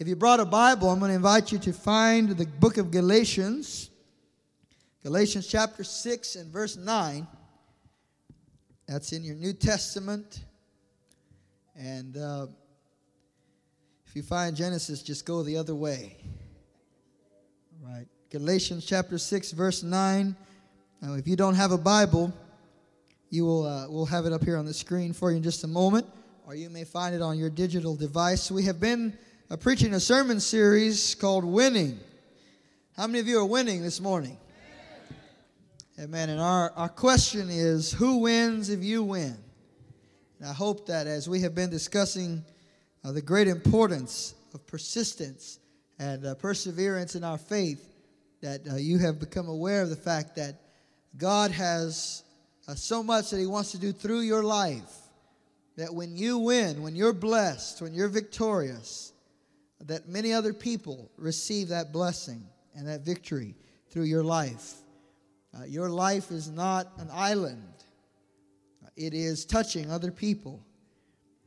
If you brought a Bible, I'm going to invite you to find the book of Galatians, Galatians chapter 6 and verse 9. That's in your New Testament. And uh, if you find Genesis, just go the other way. All right. Galatians chapter 6, verse 9. Now, if you don't have a Bible, you will uh, we'll have it up here on the screen for you in just a moment, or you may find it on your digital device. We have been uh, preaching a sermon series called Winning. How many of you are winning this morning? Amen. And our, our question is who wins if you win? And I hope that as we have been discussing uh, the great importance of persistence and uh, perseverance in our faith, that uh, you have become aware of the fact that God has uh, so much that He wants to do through your life. That when you win, when you're blessed, when you're victorious, that many other people receive that blessing and that victory through your life. Uh, your life is not an island, it is touching other people.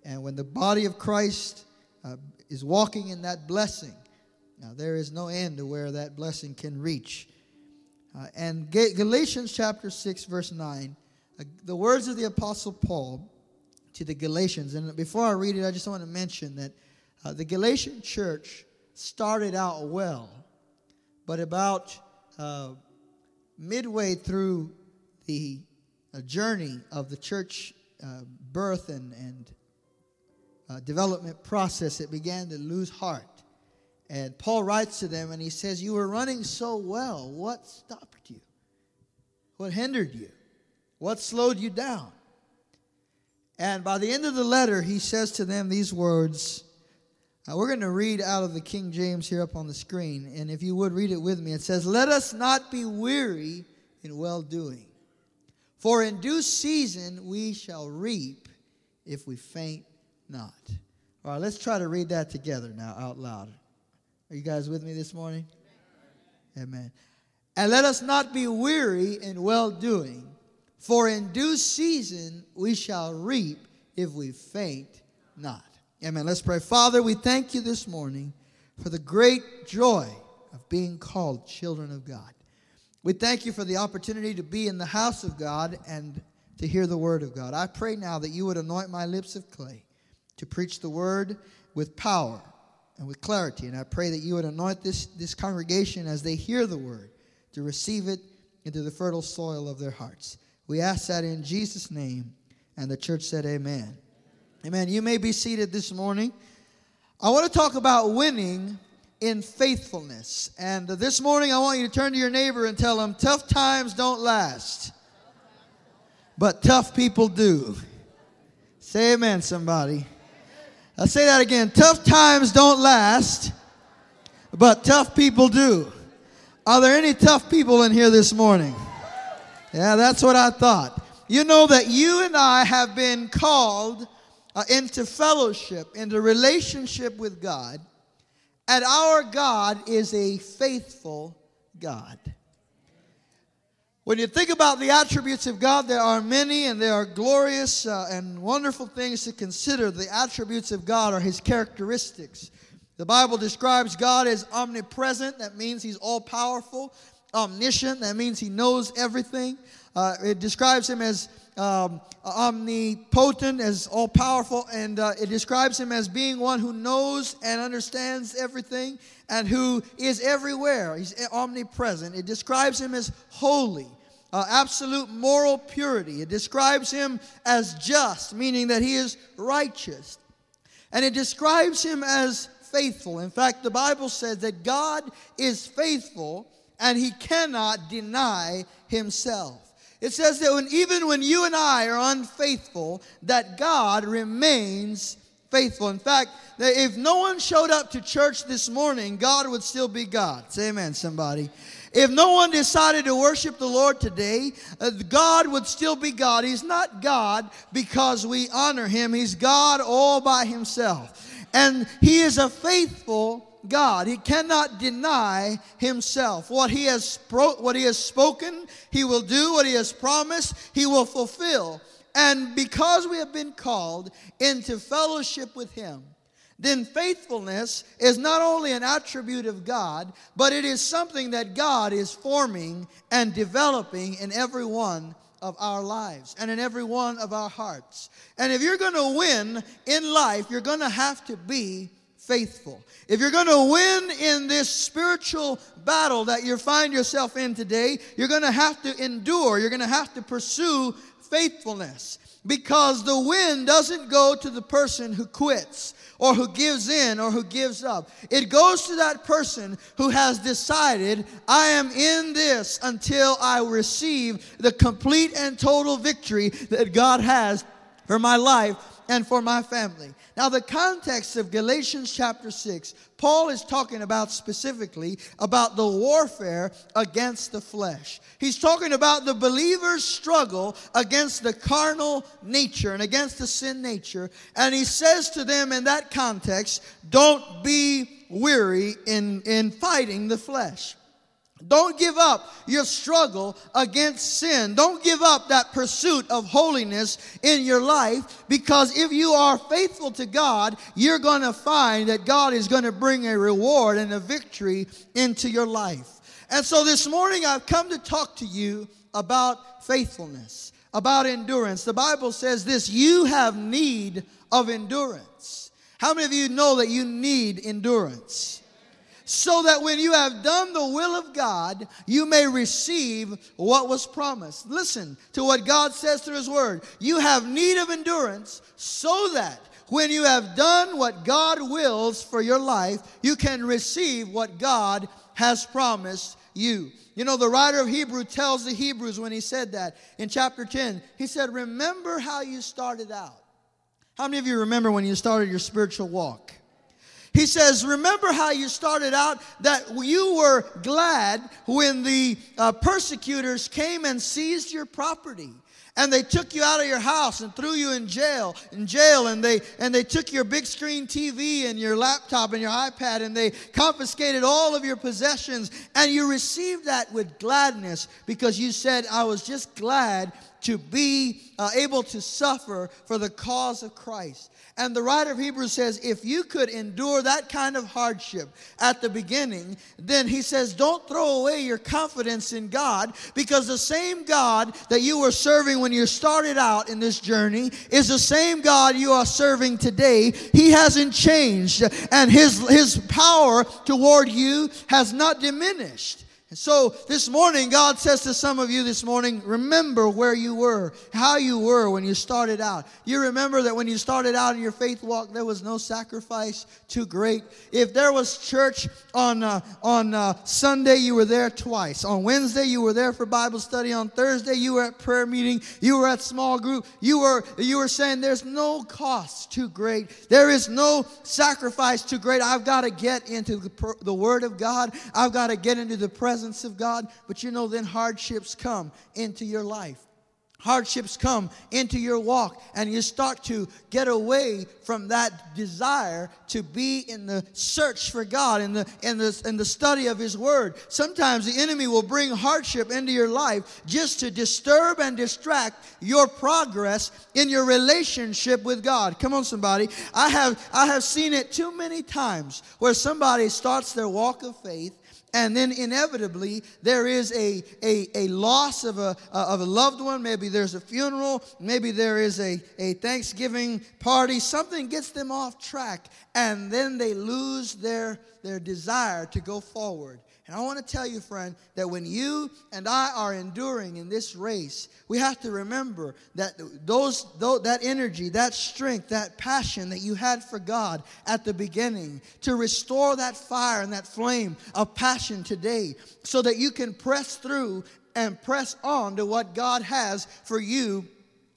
And when the body of Christ uh, is walking in that blessing, now there is no end to where that blessing can reach. Uh, and Galatians chapter 6, verse 9, uh, the words of the Apostle Paul to the Galatians. And before I read it, I just want to mention that uh, the Galatian church started out well, but about uh, midway through the uh, journey of the church uh, birth and, and uh, development process, it began to lose heart. And Paul writes to them and he says, You were running so well. What stopped you? What hindered you? What slowed you down? And by the end of the letter, he says to them these words. Uh, we're going to read out of the King James here up on the screen. And if you would read it with me, it says, Let us not be weary in well doing, for in due season we shall reap if we faint not. All right, let's try to read that together now out loud. Are you guys with me this morning? Amen. And let us not be weary in well doing, for in due season we shall reap if we faint not. Amen. Let's pray. Father, we thank you this morning for the great joy of being called children of God. We thank you for the opportunity to be in the house of God and to hear the word of God. I pray now that you would anoint my lips of clay to preach the word with power and with clarity. And I pray that you would anoint this, this congregation as they hear the word to receive it into the fertile soil of their hearts. We ask that in Jesus' name. And the church said, Amen. Amen. You may be seated this morning. I want to talk about winning in faithfulness. And this morning, I want you to turn to your neighbor and tell them tough times don't last, but tough people do. Say amen, somebody. I'll say that again. Tough times don't last, but tough people do. Are there any tough people in here this morning? Yeah, that's what I thought. You know that you and I have been called uh, into fellowship, into relationship with God. And our God is a faithful God. When you think about the attributes of God, there are many and there are glorious uh, and wonderful things to consider. The attributes of God are his characteristics. The Bible describes God as omnipresent, that means he's all powerful, omniscient, that means he knows everything. Uh, it describes him as um, omnipotent, as all powerful, and uh, it describes him as being one who knows and understands everything and who is everywhere. He's omnipresent. It describes him as holy. Uh, absolute moral purity. It describes him as just, meaning that he is righteous. And it describes him as faithful. In fact, the Bible says that God is faithful and he cannot deny himself. It says that when, even when you and I are unfaithful, that God remains faithful. In fact, that if no one showed up to church this morning, God would still be God. Say amen, somebody. If no one decided to worship the Lord today, uh, God would still be God. He's not God because we honor him. He's God all by himself. And he is a faithful God. He cannot deny himself. What he has what he has spoken, he will do. What he has promised, he will fulfill. And because we have been called into fellowship with him, then faithfulness is not only an attribute of God, but it is something that God is forming and developing in every one of our lives and in every one of our hearts. And if you're going to win in life, you're going to have to be faithful. If you're going to win in this spiritual battle that you find yourself in today, you're going to have to endure. You're going to have to pursue faithfulness because the win doesn't go to the person who quits or who gives in or who gives up. It goes to that person who has decided, I am in this until I receive the complete and total victory that God has for my life and for my family. Now, the context of Galatians chapter 6, Paul is talking about specifically about the warfare against the flesh. He's talking about the believer's struggle against the carnal nature and against the sin nature. And he says to them in that context, don't be weary in, in fighting the flesh. Don't give up your struggle against sin. Don't give up that pursuit of holiness in your life because if you are faithful to God, you're going to find that God is going to bring a reward and a victory into your life. And so this morning I've come to talk to you about faithfulness, about endurance. The Bible says this you have need of endurance. How many of you know that you need endurance? So that when you have done the will of God, you may receive what was promised. Listen to what God says through His Word. You have need of endurance so that when you have done what God wills for your life, you can receive what God has promised you. You know, the writer of Hebrew tells the Hebrews when he said that in chapter 10, he said, Remember how you started out. How many of you remember when you started your spiritual walk? He says, Remember how you started out that you were glad when the uh, persecutors came and seized your property and they took you out of your house and threw you in jail in jail and they and they took your big screen TV and your laptop and your iPad and they confiscated all of your possessions and you received that with gladness because you said I was just glad to be uh, able to suffer for the cause of Christ and the writer of Hebrews says, if you could endure that kind of hardship at the beginning, then he says, don't throw away your confidence in God because the same God that you were serving when you started out in this journey is the same God you are serving today. He hasn't changed, and his, his power toward you has not diminished. And so this morning, God says to some of you this morning, remember where you were, how you were when you started out. You remember that when you started out in your faith walk, there was no sacrifice too great. If there was church on, uh, on uh, Sunday, you were there twice. On Wednesday, you were there for Bible study. On Thursday, you were at prayer meeting. You were at small group. You were, you were saying there's no cost too great. There is no sacrifice too great. I've got to get into the, the Word of God. I've got to get into the presence presence of God, but you know, then hardships come into your life. Hardships come into your walk, and you start to get away from that desire to be in the search for God, in the, in, the, in the study of His Word. Sometimes the enemy will bring hardship into your life just to disturb and distract your progress in your relationship with God. Come on, somebody. I have, I have seen it too many times where somebody starts their walk of faith and then inevitably there is a, a, a loss of a, of a loved one. Maybe there's a funeral. Maybe there is a, a thanksgiving party. Something gets them off track. And then they lose their, their desire to go forward and I want to tell you, friend, that when you and I are enduring in this race, we have to remember that those, that energy, that strength, that passion that you had for God at the beginning, to restore that fire and that flame of passion today, so that you can press through and press on to what God has for you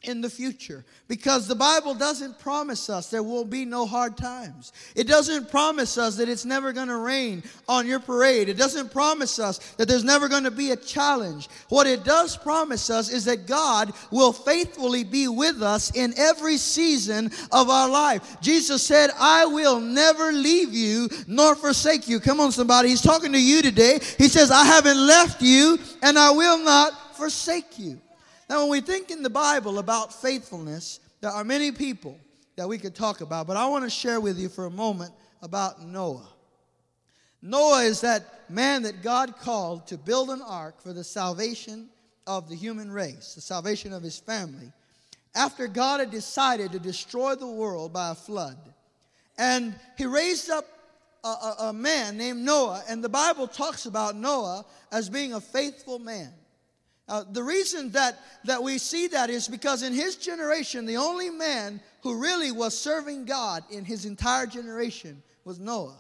in the future because the Bible doesn't promise us there will be no hard times. It doesn't promise us that it's never going to rain on your parade. It doesn't promise us that there's never going to be a challenge. What it does promise us is that God will faithfully be with us in every season of our life. Jesus said, I will never leave you nor forsake you. Come on, somebody. He's talking to you today. He says, I haven't left you and I will not forsake you. Now, when we think in the Bible about faithfulness, there are many people that we could talk about, but I want to share with you for a moment about Noah. Noah is that man that God called to build an ark for the salvation of the human race, the salvation of his family, after God had decided to destroy the world by a flood. And he raised up a, a, a man named Noah, and the Bible talks about Noah as being a faithful man. Uh, the reason that, that we see that is because in his generation, the only man who really was serving God in his entire generation was Noah.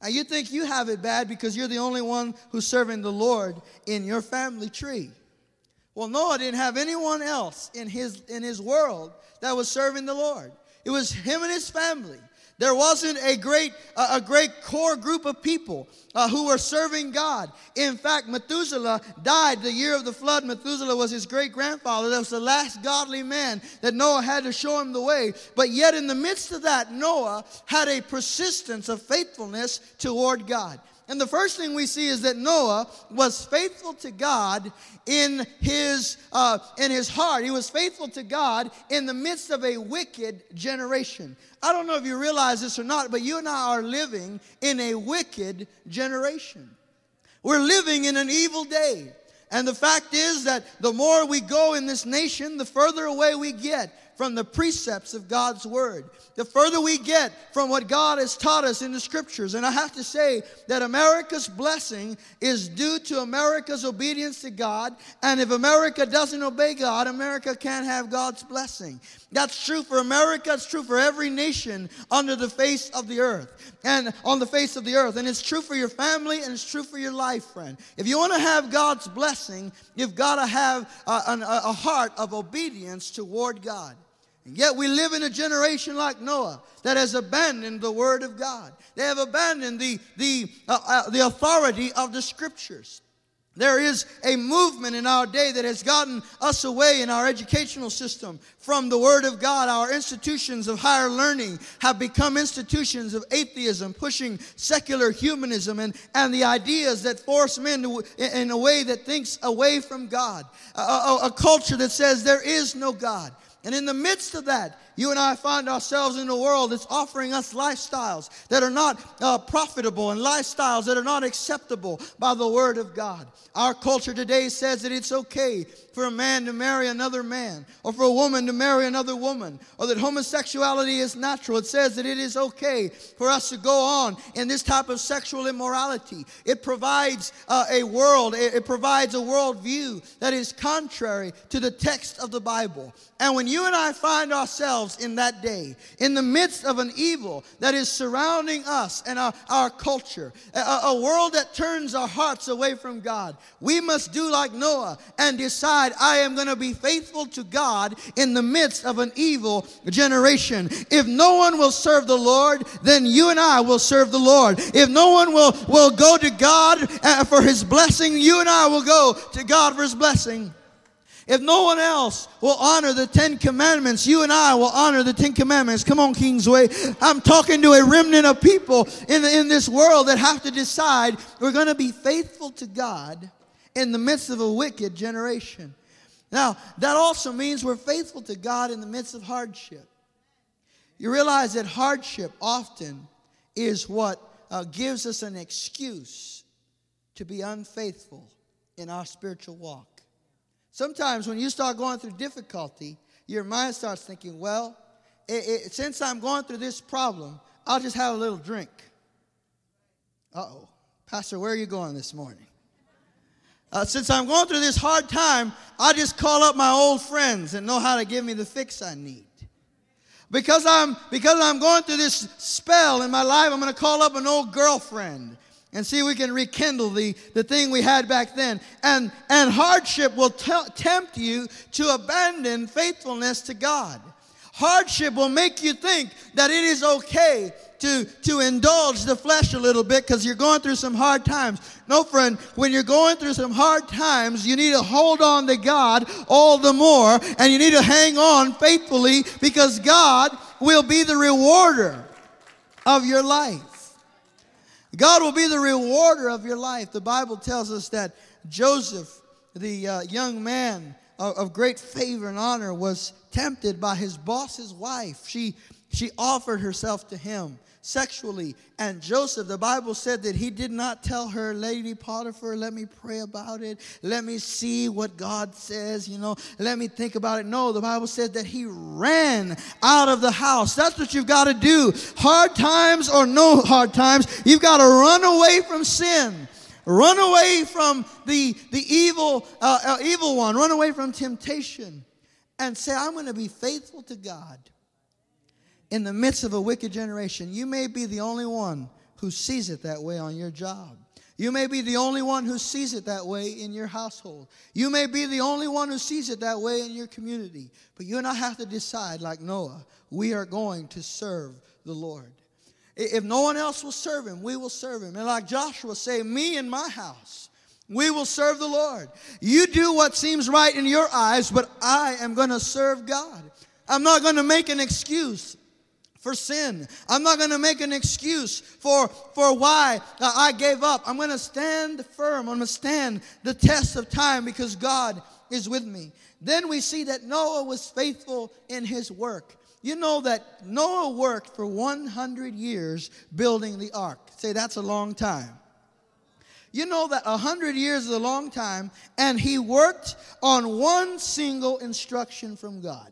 And you think you have it bad because you're the only one who's serving the Lord in your family tree. Well, Noah didn't have anyone else in his, in his world that was serving the Lord. It was him and his family. There wasn't a great, a great core group of people uh, who were serving God. In fact, Methuselah died the year of the flood. Methuselah was his great grandfather. That was the last godly man that Noah had to show him the way. But yet, in the midst of that, Noah had a persistence of faithfulness toward God. And the first thing we see is that Noah was faithful to God in his, uh, in his heart. He was faithful to God in the midst of a wicked generation. I don't know if you realize this or not, but you and I are living in a wicked generation. We're living in an evil day. And the fact is that the more we go in this nation, the further away we get from the precepts of God's word. The further we get from what God has taught us in the scriptures. And I have to say that America's blessing is due to America's obedience to God. And if America doesn't obey God, America can't have God's blessing. That's true for America, it's true for every nation under the face of the earth and on the face of the earth. And it's true for your family and it's true for your life, friend. If you want to have God's blessing, you've got to have a, a, a heart of obedience toward God. And yet we live in a generation like Noah that has abandoned the word of God. They have abandoned the, the, uh, uh, the authority of the scriptures. There is a movement in our day that has gotten us away in our educational system from the Word of God. Our institutions of higher learning have become institutions of atheism, pushing secular humanism and, and the ideas that force men to, in a way that thinks away from God. A, a, a culture that says there is no God. And in the midst of that, you and I find ourselves in a world that's offering us lifestyles that are not uh, profitable and lifestyles that are not acceptable by the Word of God. Our culture today says that it's okay for a man to marry another man, or for a woman to marry another woman, or that homosexuality is natural. It says that it is okay for us to go on in this type of sexual immorality. It provides uh, a world, it, it provides a worldview that is contrary to the text of the Bible. And when you and I find ourselves in that day, in the midst of an evil that is surrounding us and our, our culture, a, a world that turns our hearts away from God, we must do like Noah and decide, I am going to be faithful to God in the midst of an evil generation. If no one will serve the Lord, then you and I will serve the Lord. If no one will, will go to God uh, for his blessing, you and I will go to God for his blessing. If no one else will honor the Ten Commandments, you and I will honor the Ten Commandments. Come on, Kingsway. I'm talking to a remnant of people in, in this world that have to decide we're going to be faithful to God in the midst of a wicked generation. Now, that also means we're faithful to God in the midst of hardship. You realize that hardship often is what uh, gives us an excuse to be unfaithful in our spiritual walk. Sometimes when you start going through difficulty, your mind starts thinking, well, it, it, since I'm going through this problem, I'll just have a little drink. Uh oh. Pastor, where are you going this morning? Uh, since I'm going through this hard time, I just call up my old friends and know how to give me the fix I need. Because I'm because I'm going through this spell in my life, I'm going to call up an old girlfriend and see we can rekindle the, the thing we had back then. And, and hardship will t- tempt you to abandon faithfulness to God. Hardship will make you think that it is okay to, to indulge the flesh a little bit because you're going through some hard times. No, friend, when you're going through some hard times, you need to hold on to God all the more and you need to hang on faithfully because God will be the rewarder of your life. God will be the rewarder of your life. The Bible tells us that Joseph, the uh, young man of, of great favor and honor, was tempted by his boss's wife. She, she offered herself to him sexually. And Joseph, the Bible said that he did not tell her, Lady Potiphar, let me pray about it. Let me see what God says, you know, let me think about it. No, the Bible said that he ran out of the house. That's what you've got to do. Hard times or no hard times, you've got to run away from sin. Run away from the, the evil, uh, uh, evil one. Run away from temptation and say, I'm going to be faithful to God in the midst of a wicked generation. You may be the only one who sees it that way on your job. You may be the only one who sees it that way in your household. You may be the only one who sees it that way in your community. But you and I have to decide, like Noah, we are going to serve the Lord. If no one else will serve him, we will serve him. And like Joshua say, me and my house, we will serve the Lord. You do what seems right in your eyes, but I am going to serve God. I'm not going to make an excuse for sin. I'm not going to make an excuse for, for why uh, I gave up. I'm going to stand firm. I'm going to stand the test of time because God is with me. Then we see that Noah was faithful in his work. You know that Noah worked for 100 years building the ark. Say, that's a long time. You know that 100 years is a long time, and he worked on one single instruction from God.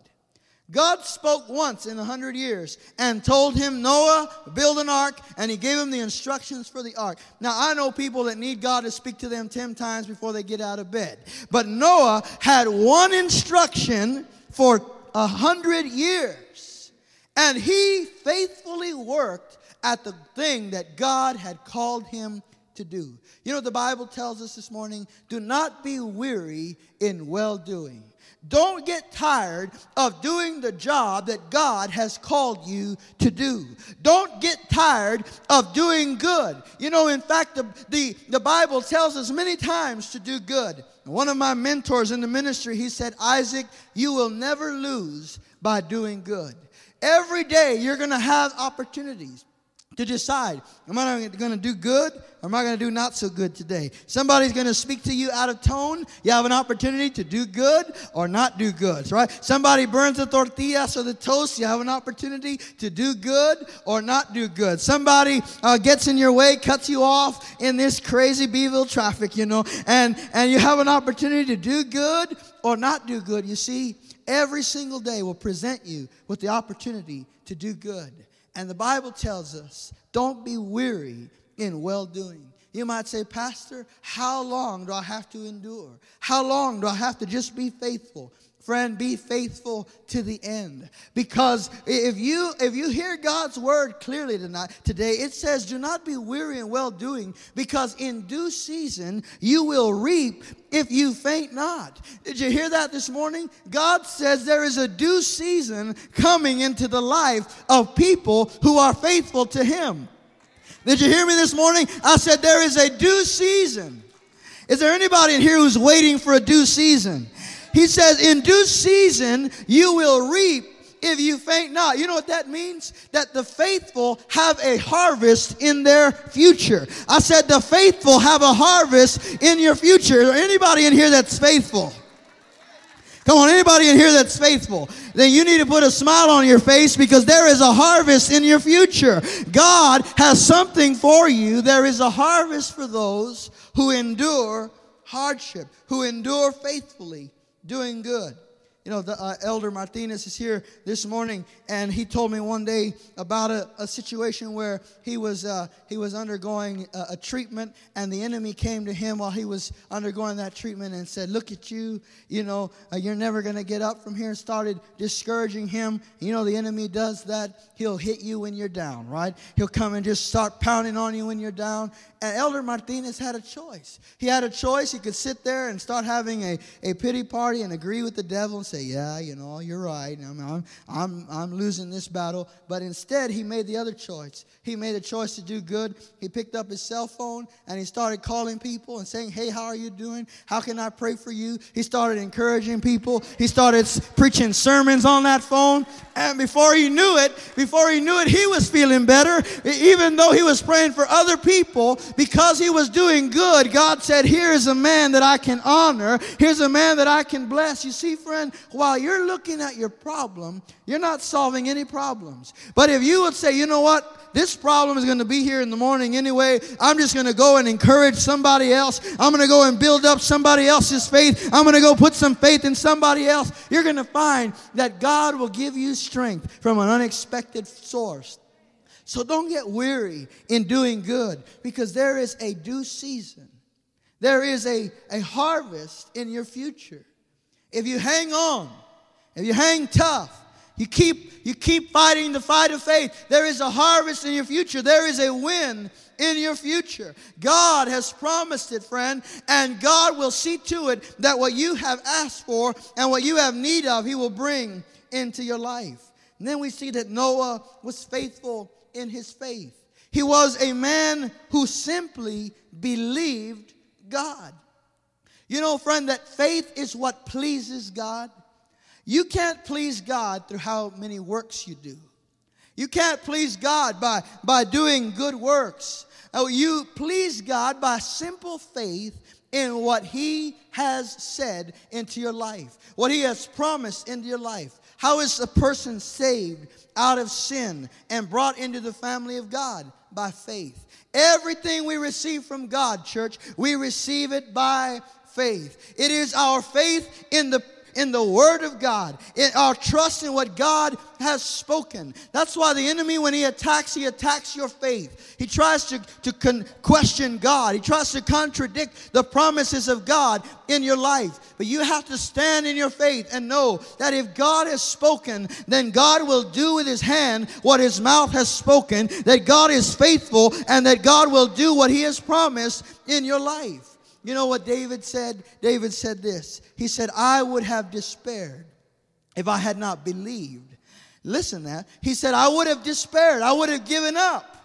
God spoke once in a hundred years and told him, Noah, build an ark, and he gave him the instructions for the ark. Now, I know people that need God to speak to them 10 times before they get out of bed. But Noah had one instruction for a hundred years, and he faithfully worked at the thing that God had called him to do. You know, the Bible tells us this morning do not be weary in well doing. Don't get tired of doing the job that God has called you to do. Don't get tired of doing good. You know, in fact, the, the, the Bible tells us many times to do good. One of my mentors in the ministry, he said, Isaac, you will never lose by doing good. Every day you're going to have opportunities to decide am I going to do good or am I going to do not so good today? Somebody's going to speak to you out of tone. You have an opportunity to do good or not do good, right? Somebody burns the tortillas or the toast. You have an opportunity to do good or not do good. Somebody uh, gets in your way, cuts you off in this crazy Beeville traffic, you know, and, and you have an opportunity to do good or not do good. You see, every single day will present you with the opportunity to do good. And the Bible tells us, don't be weary in well doing. You might say, Pastor, how long do I have to endure? How long do I have to just be faithful? Friend, be faithful to the end. Because if you if you hear God's word clearly tonight today, it says, "Do not be weary in well doing, because in due season you will reap if you faint not." Did you hear that this morning? God says there is a due season coming into the life of people who are faithful to Him. Did you hear me this morning? I said there is a due season. Is there anybody in here who's waiting for a due season? He says, In due season you will reap if you faint not. You know what that means? That the faithful have a harvest in their future. I said, The faithful have a harvest in your future. Is there anybody in here that's faithful? Come on, anybody in here that's faithful, then you need to put a smile on your face because there is a harvest in your future. God has something for you. There is a harvest for those who endure hardship, who endure faithfully doing good. You know, the uh, Elder Martinez is here this morning, and he told me one day about a, a situation where he was uh, he was undergoing a, a, treatment, and the enemy came to him while he was undergoing that treatment and said, "Look at you, you know, uh, you're never going to get up from here." And started discouraging him. You know, the enemy does that. He'll hit you when you're down, right? He'll come and just start pounding on you when you're down. And Elder Martinez had a choice. He had a choice. He could sit there and start having a, a pity party and agree with the devil and say, Yeah, you know, you're right. I'm, I'm, I'm, I'm losing this battle. But instead, he made the other choice. He made a choice to do good. He picked up his cell phone and he started calling people and saying, Hey, how are you doing? How can I pray for you? He started encouraging people. He started preaching sermons on that phone. And before he knew it, before he knew it, he was feeling better. Even though he was praying for other people, because he was doing good, God said, Here is a man that I can honor. Here's a man that I can bless. You see, friend, while you're looking at your problem, you're not solving any problems. But if you would say, You know what? this problem is going to be here in the morning anyway. I'm just going to go and encourage somebody else. I'm going to go and build up somebody else's faith. I'm going to go put some faith in somebody else. You're going to find that God will give you strength from an unexpected source. So don't get weary in doing good because there is a due season. There is a, a harvest in your future. If you hang on, if you hang tough, you keep, you keep fighting the fight of faith. There is a harvest in your future. There is a win in your future. God has promised it, friend, and God will see to it that what you have asked for and what you have need of, He will bring into your life. And then we see that Noah was faithful in his faith. He was a man who simply believed God. You know, friend, that faith is what pleases God. You can't please God through how many works you do. You can't please God by, by doing good works. Oh, you please God by simple faith in what He has said into your life, what He has promised into your life. How is a person saved out of sin and brought into the family of God? By faith. Everything we receive from God, church, we receive it by faith. It is our faith in the in the Word of God, in our trust in what God has spoken. That's why the enemy, when he attacks, he attacks your faith. He tries to, to con- question God, he tries to contradict the promises of God in your life. But you have to stand in your faith and know that if God has spoken, then God will do with his hand what his mouth has spoken, that God is faithful, and that God will do what he has promised in your life. You know what David said? David said this. He said, I would have despaired if I had not believed. Listen that. He said, I would have despaired. I would have given up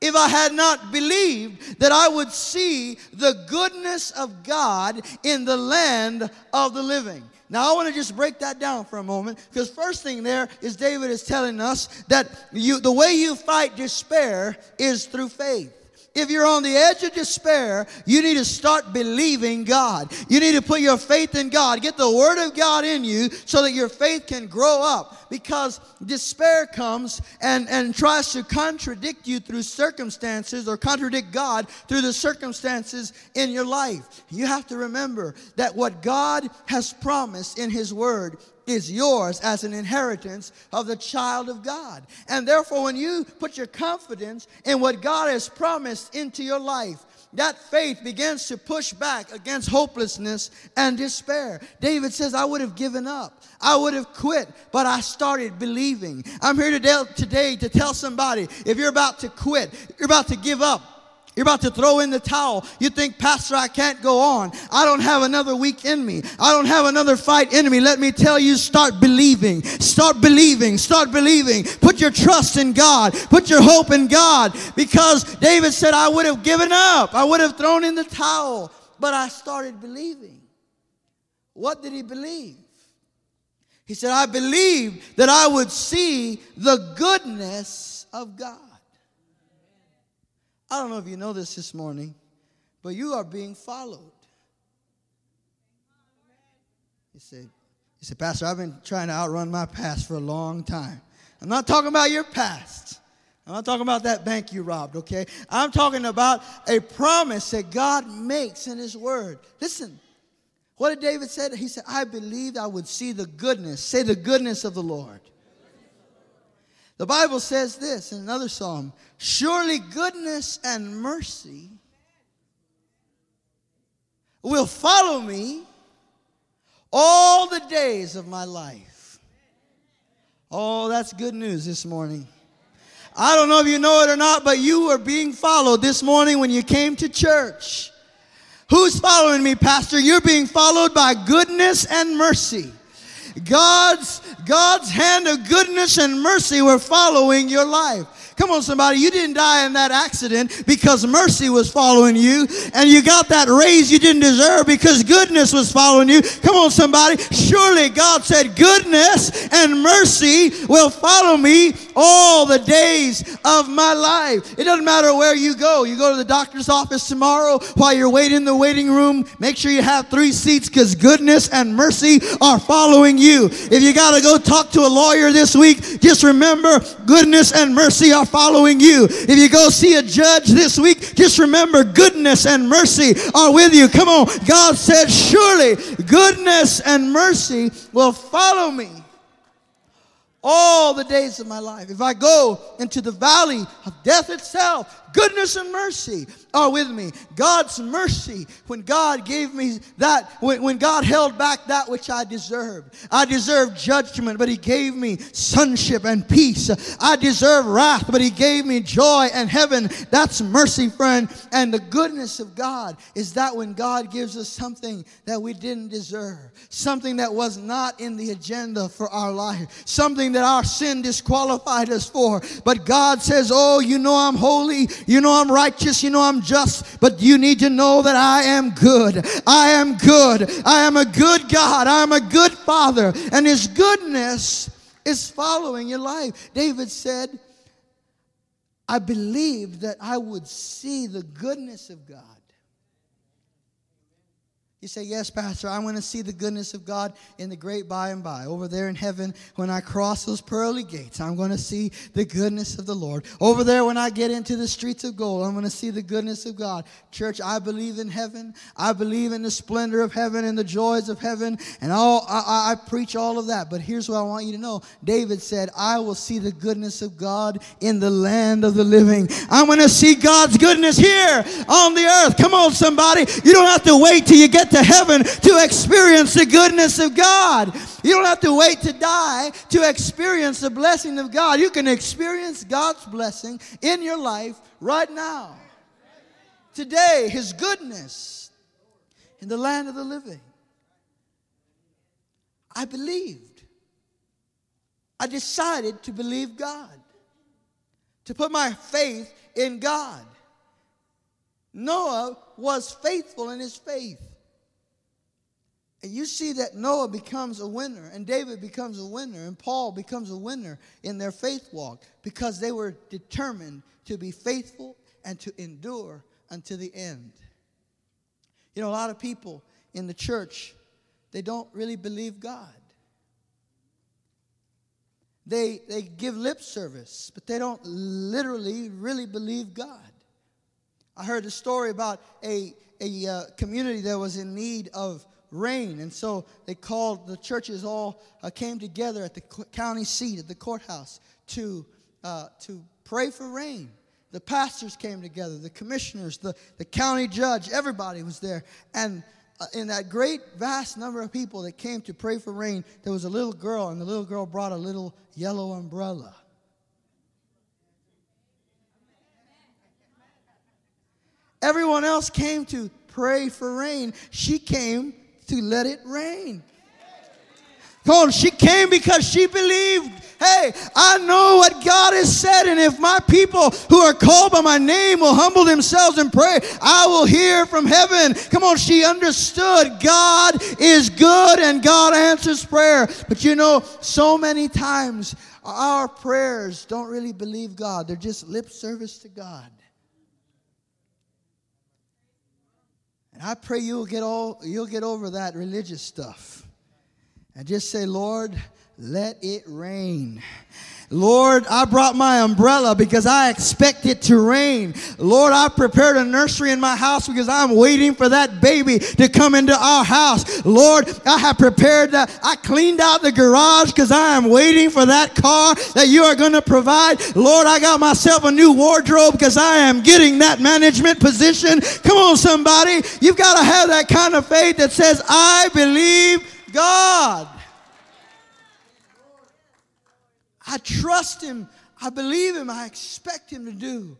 if I had not believed that I would see the goodness of God in the land of the living. Now, I want to just break that down for a moment because first thing there is David is telling us that you, the way you fight despair is through faith. If you're on the edge of despair, you need to start believing God. You need to put your faith in God. Get the Word of God in you so that your faith can grow up. Because despair comes and, and tries to contradict you through circumstances or contradict God through the circumstances in your life. You have to remember that what God has promised in His Word is yours as an inheritance of the child of God. And therefore, when you put your confidence in what God has promised into your life, that faith begins to push back against hopelessness and despair. David says, I would have given up. I would have quit, but I started believing. I'm here today, to tell somebody if you're about to quit, you're about to give up, you're about to throw in the towel. You think, Pastor, I can't go on. I don't have another week in me. I don't have another fight in me. Let me tell you, start believing. Start believing. Start believing. Put your trust in God. Put your hope in God. Because David said, I would have given up. I would have thrown in the towel. But I started believing. What did he believe? He said, I believed that I would see the goodness of God. I don't know if you know this this morning, but you are being followed. He said, he said, Pastor, I've been trying to outrun my past for a long time. I'm not talking about your past. I'm not talking about that bank you robbed, okay? I'm talking about a promise that God makes in His Word. Listen, what did David say? He said, I believed I would see the goodness, say the goodness of the Lord. The Bible says this in another psalm Surely goodness and mercy will follow me all the days of my life. Oh, that's good news this morning. I don't know if you know it or not, but you were being followed this morning when you came to church. Who's following me, Pastor? You're being followed by goodness and mercy. God's, God's hand of goodness and mercy were following your life. Come on, somebody. You didn't die in that accident because mercy was following you, and you got that raise you didn't deserve because goodness was following you. Come on, somebody. Surely God said, Goodness and mercy will follow me all the days of my life. It doesn't matter where you go. You go to the doctor's office tomorrow while you're waiting in the waiting room. Make sure you have three seats because goodness and mercy are following you. If you got to go talk to a lawyer this week, just remember goodness and mercy are following you. If you go see a judge this week, just remember goodness and mercy are with you. Come on. God said, Surely goodness and mercy will follow me all the days of my life. If I go into the valley of death itself, goodness and mercy are with me. God's mercy, when God gave me that, when, when God held back that which I deserved. I deserved judgment, but He gave me sonship and peace. I deserve wrath, but He gave me joy and heaven. That's mercy, friend. And the goodness of God is that when God gives us something that we didn't deserve, something that was not in the agenda for our life, something that our sin disqualified us for. But God says, Oh, you know I'm holy, you know I'm righteous, you know I'm just, but you need to know that I am good. I am good. I am a good God. I am a good Father. And His goodness is following your life. David said, I believed that I would see the goodness of God you say, Yes, Pastor, I want to see the goodness of God in the great by and by. Over there in heaven, when I cross those pearly gates, I'm going to see the goodness of the Lord. Over there, when I get into the streets of gold, I'm going to see the goodness of God. Church, I believe in heaven. I believe in the splendor of heaven and the joys of heaven. And all, I, I preach all of that. But here's what I want you to know David said, I will see the goodness of God in the land of the living. I'm going to see God's goodness here on the earth. Come on, somebody. You don't have to wait till you get to heaven to experience the goodness of God. You don't have to wait to die to experience the blessing of God. You can experience God's blessing in your life right now. Today, His goodness in the land of the living. I believed. I decided to believe God, to put my faith in God. Noah was faithful in his faith. And you see that Noah becomes a winner, and David becomes a winner, and Paul becomes a winner in their faith walk because they were determined to be faithful and to endure unto the end. You know, a lot of people in the church, they don't really believe God. They, they give lip service, but they don't literally really believe God. I heard a story about a, a uh, community that was in need of rain. And so they called, the churches all uh, came together at the county seat, at the courthouse, to, uh, to pray for rain. The pastors came together, the commissioners, the, the county judge, everybody was there. And uh, in that great, vast number of people that came to pray for rain, there was a little girl, and the little girl brought a little yellow umbrella. Everyone else came to pray for rain. She came to let it rain. Come on, she came because she believed. Hey, I know what God has said, and if my people who are called by my name will humble themselves and pray, I will hear from heaven. Come on, she understood God is good and God answers prayer. But you know, so many times our prayers don't really believe God, they're just lip service to God. And I pray you'll get all you'll get over that religious stuff. And just say, Lord, let it rain. Lord, I brought my umbrella because I expect it to rain. Lord, I prepared a nursery in my house because I'm waiting for that baby to come into our house. Lord, I have prepared that. I cleaned out the garage because I am waiting for that car that you are going to provide. Lord, I got myself a new wardrobe because I am getting that management position. Come on, somebody. You've got to have that kind of faith that says, I believe God. I trust Him. I believe Him. I expect Him to do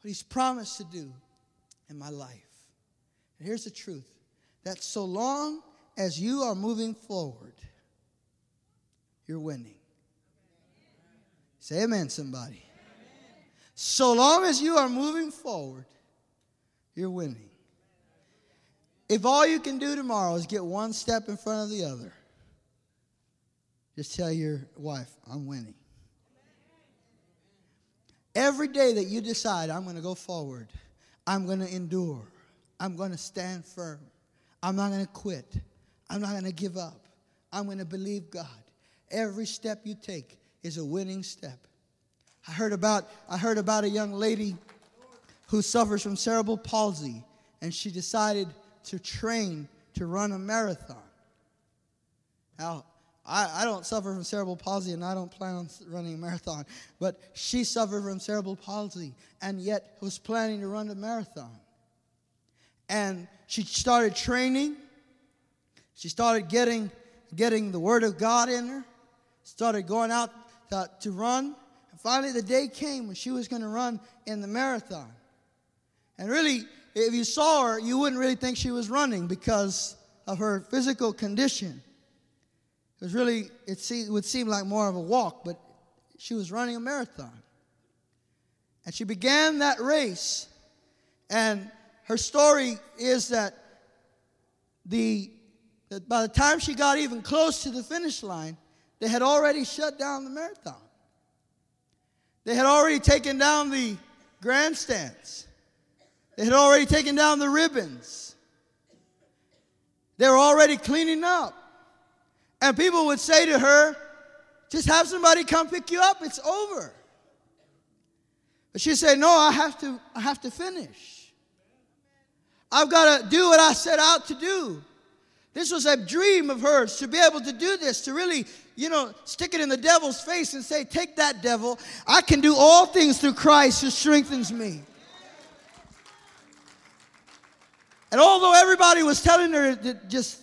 what He's promised to do in my life. And here's the truth that so long as you are moving forward, you're winning. Say amen, somebody. So long as you are moving forward, you're winning. If all you can do tomorrow is get one step in front of the other, just tell your wife, I'm winning. Every day that you decide, I'm going to go forward, I'm going to endure, I'm going to stand firm, I'm not going to quit, I'm not going to give up, I'm going to believe God. Every step you take is a winning step. I heard about, I heard about a young lady who suffers from cerebral palsy, and she decided to train to run a marathon. Now, I, I don't suffer from cerebral palsy and I don't plan on running a marathon, but she suffered from cerebral palsy and yet was planning to run a marathon. And she started training. She started getting, getting the Word of God in her, started going out to, to run. And finally, the day came when she was going to run in the marathon. And really, if you saw her, you wouldn't really think she was running because of her physical condition. It was really, it, it would seem like more of a walk, but she was running a marathon. And she began that race. And her story is that the that by the time she got even close to the finish line, they had already shut down the marathon. They had already taken down the grandstands. They had already taken down the ribbons. They were already cleaning up. And people would say to her, just have somebody come pick you up, it's over. But she said, No, I have to, I have to finish. I've got to do what I set out to do. This was a dream of hers to be able to do this, to really, you know, stick it in the devil's face and say, Take that, devil. I can do all things through Christ who strengthens me. And although everybody was telling her to just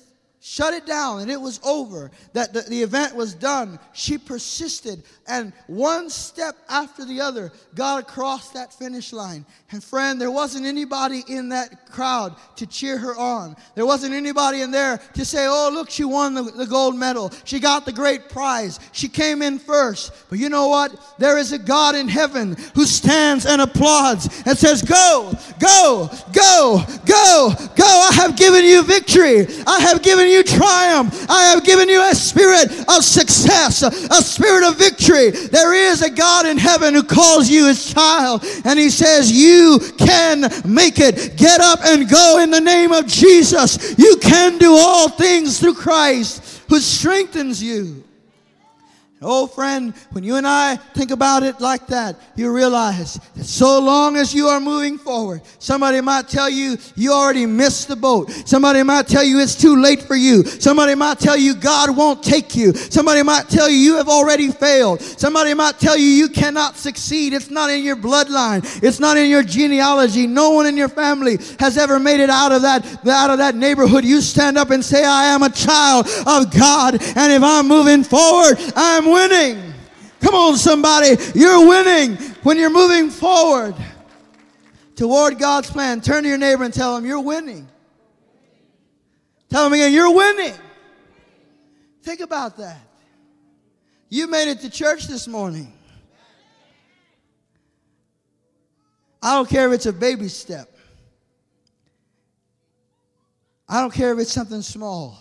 shut it down and it was over, that the, the, event was done. She persisted, and one step after the other, got across that finish line. And friend, there wasn't anybody in that crowd to cheer her on. There wasn't anybody in there to say, Oh, look, she won the, the gold medal. She got the great prize. She came in first. But you know what? There is a God in heaven who stands and applauds and says, Go, go, go, go, go. I have given you victory. I have given you you triumph. I have given you a spirit of success, a spirit of victory. There is a God in heaven who calls you his child, and he says, You can make it. Get up and go in the name of Jesus. You can do all things through Christ who strengthens you. Oh, friend, when you and I think about it like that, you realize that so long as you are moving forward, somebody might tell you you already missed the boat. Somebody might tell you it's too late for you. Somebody might tell you God won't take you. Somebody might tell you you have already failed. Somebody might tell you you cannot succeed. It's not in your bloodline. It's not in your genealogy. No one in your family has ever made it out of that, out of that neighborhood. You stand up and say, I am a child of God. And if I'm moving forward, I'm winning. Come on, somebody. You're winning when you're moving forward toward God's plan. Turn to your neighbor and tell him, You're winning. Tell him again, You're winning. Think about that. You made it to church this morning. I don't care if it's a baby step. I don't care if it's something small.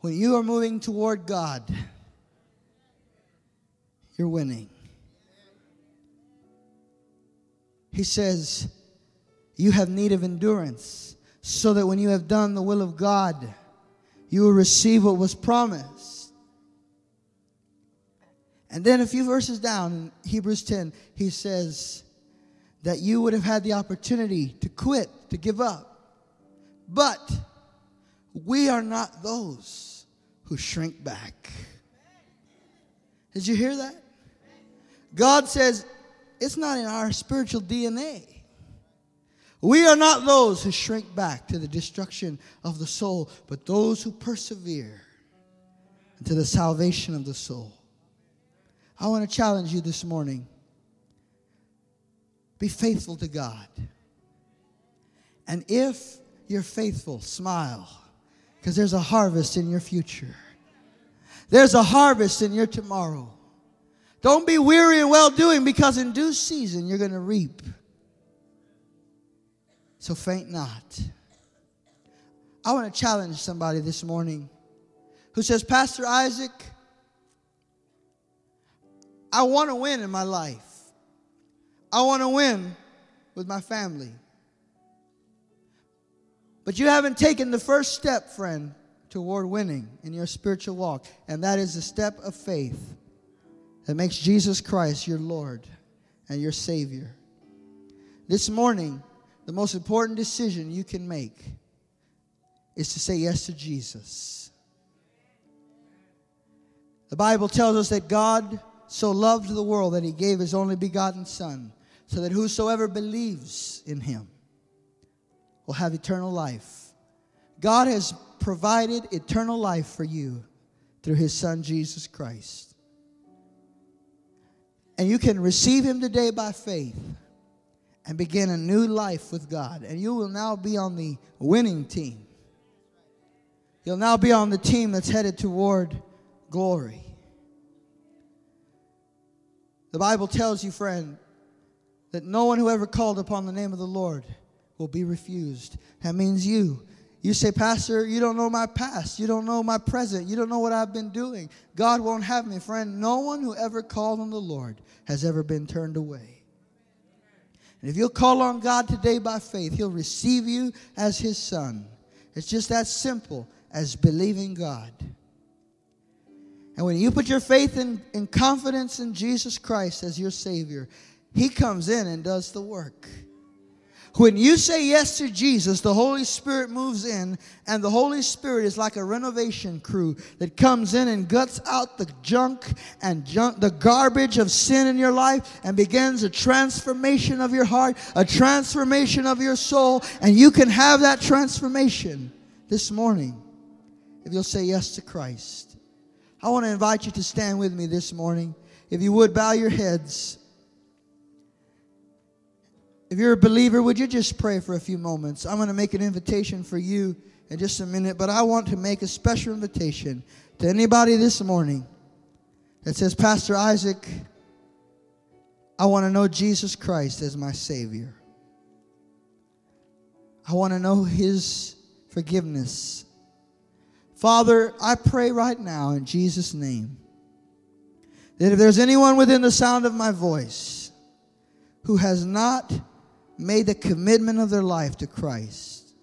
When you are moving toward God, you're winning. He says, You have need of endurance, so that when you have done the will of God, you will receive what was promised. And then a few verses down in Hebrews 10, he says that you would have had the opportunity to quit, to give up. But we are not those who shrink back. Did you hear that? God says it's not in our spiritual DNA. We are not those who shrink back to the destruction of the soul, but those who persevere to the salvation of the soul. I want to challenge you this morning. Be faithful to God. And if you're faithful, smile, because there's a harvest in your future. There's a harvest in your tomorrow. Don't be weary in well doing because in due season you're going to reap. So faint not. I want to challenge somebody this morning who says, Pastor Isaac, I want to win in my life. I want to win with my family. But you haven't taken the first step, friend, toward winning in your spiritual walk, and that is the step of faith that makes Jesus Christ your Lord and your Savior. This morning, the most important decision you can make is to say yes to Jesus. The Bible tells us that God so loved the world that he gave his only begotten Son, so that whosoever believes in him will have eternal life. God has provided eternal life for you through his Son, Jesus Christ. And you can receive him today by faith and begin a new life with God. And you will now be on the winning team. You'll now be on the team that's headed toward glory. The Bible tells you, friend, that no one who ever called upon the name of the Lord will be refused. That means you. You say, Pastor, you don't know my past. You don't know my present. You don't know what I've been doing. God won't have me, friend. No one who ever called on the Lord has ever been turned away. And if you'll call on God today by faith, He'll receive you as His son. It's just that simple as believing God. And when you put your faith and in, in confidence in Jesus Christ as your Savior, He comes in and does the work. When you say yes to Jesus, the Holy Spirit moves in, and the Holy Spirit is like a renovation crew that comes in and guts out the junk and junk, the garbage of sin in your life and begins a transformation of your heart, a transformation of your soul, and you can have that transformation this morning if you'll say yes to Christ. I want to invite you to stand with me this morning. If you would, bow your heads. If you're a believer, would you just pray for a few moments? I'm going to make an invitation for you in just a minute, but I want to make a special invitation to anybody this morning that says, Pastor Isaac, I want to know Jesus Christ as my Savior. I want to know His forgiveness. Father, I pray right now in Jesus' name that if there's anyone within the sound of my voice who has not made the commitment of their life to Christ,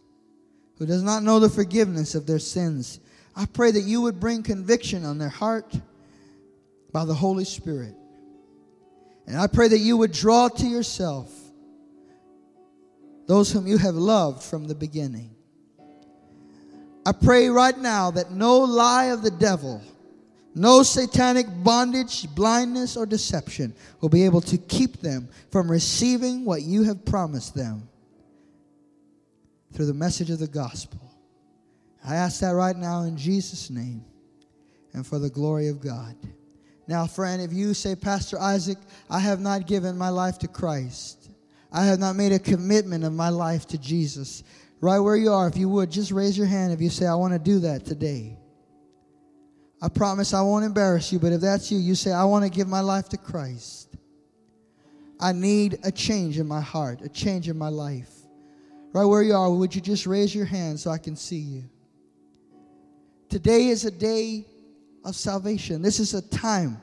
who does not know the forgiveness of their sins, I pray that you would bring conviction on their heart by the Holy Spirit. And I pray that you would draw to yourself those whom you have loved from the beginning. I pray right now that no lie of the devil no satanic bondage, blindness, or deception will be able to keep them from receiving what you have promised them through the message of the gospel. I ask that right now in Jesus' name and for the glory of God. Now, friend, if you say, Pastor Isaac, I have not given my life to Christ, I have not made a commitment of my life to Jesus, right where you are, if you would, just raise your hand if you say, I want to do that today. I promise I won't embarrass you, but if that's you, you say, I want to give my life to Christ. I need a change in my heart, a change in my life. Right where you are, would you just raise your hand so I can see you? Today is a day of salvation. This is a time.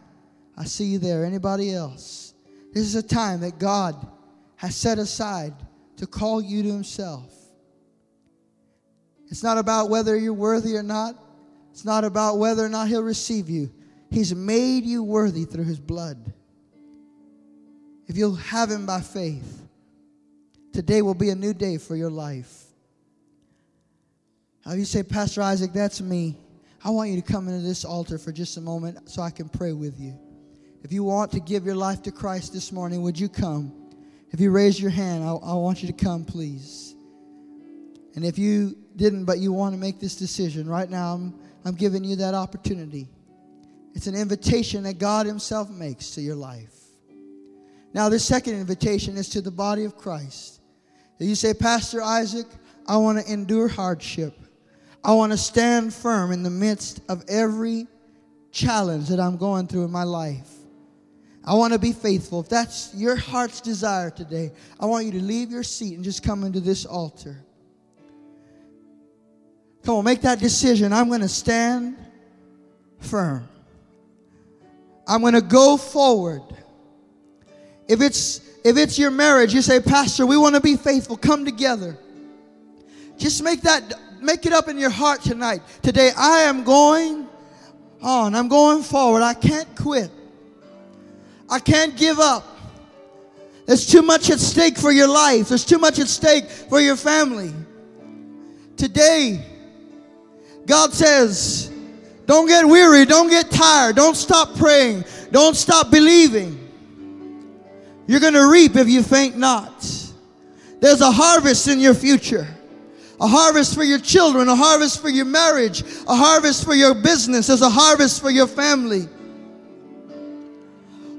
I see you there. Anybody else? This is a time that God has set aside to call you to Himself. It's not about whether you're worthy or not. It's not about whether or not He'll receive you. He's made you worthy through His blood. If you'll have Him by faith, today will be a new day for your life. How you say, Pastor Isaac, that's me. I want you to come into this altar for just a moment so I can pray with you. If you want to give your life to Christ this morning, would you come? If you raise your hand, I, I want you to come, please. And if you didn't, but you want to make this decision right now, I'm I'm giving you that opportunity. It's an invitation that God Himself makes to your life. Now, the second invitation is to the body of Christ. You say, Pastor Isaac, I want to endure hardship. I want to stand firm in the midst of every challenge that I'm going through in my life. I want to be faithful. If that's your heart's desire today, I want you to leave your seat and just come into this altar. Come on, make that decision. I'm going to stand firm. I'm going to go forward If it's if it's your marriage, you say, Pastor, we want to be faithful. Come together. Just make that make it up in your heart tonight. Today I am going on. I'm going forward. I can't quit. I can't give up. There's too much at stake for your life. There's too much at stake for your family. Today, God says, don't get weary, don't get tired, don't stop praying, don't stop believing. You're going to reap if you faint not. There's a harvest in your future. A harvest for your children, a harvest for your marriage, a harvest for your business, there's a harvest for your family.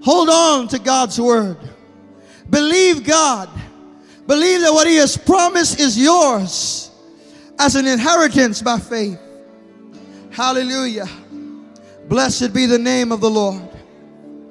Hold on to God's word. Believe God. Believe that what He has promised is yours as an inheritance by faith. Hallelujah. Blessed be the name of the Lord.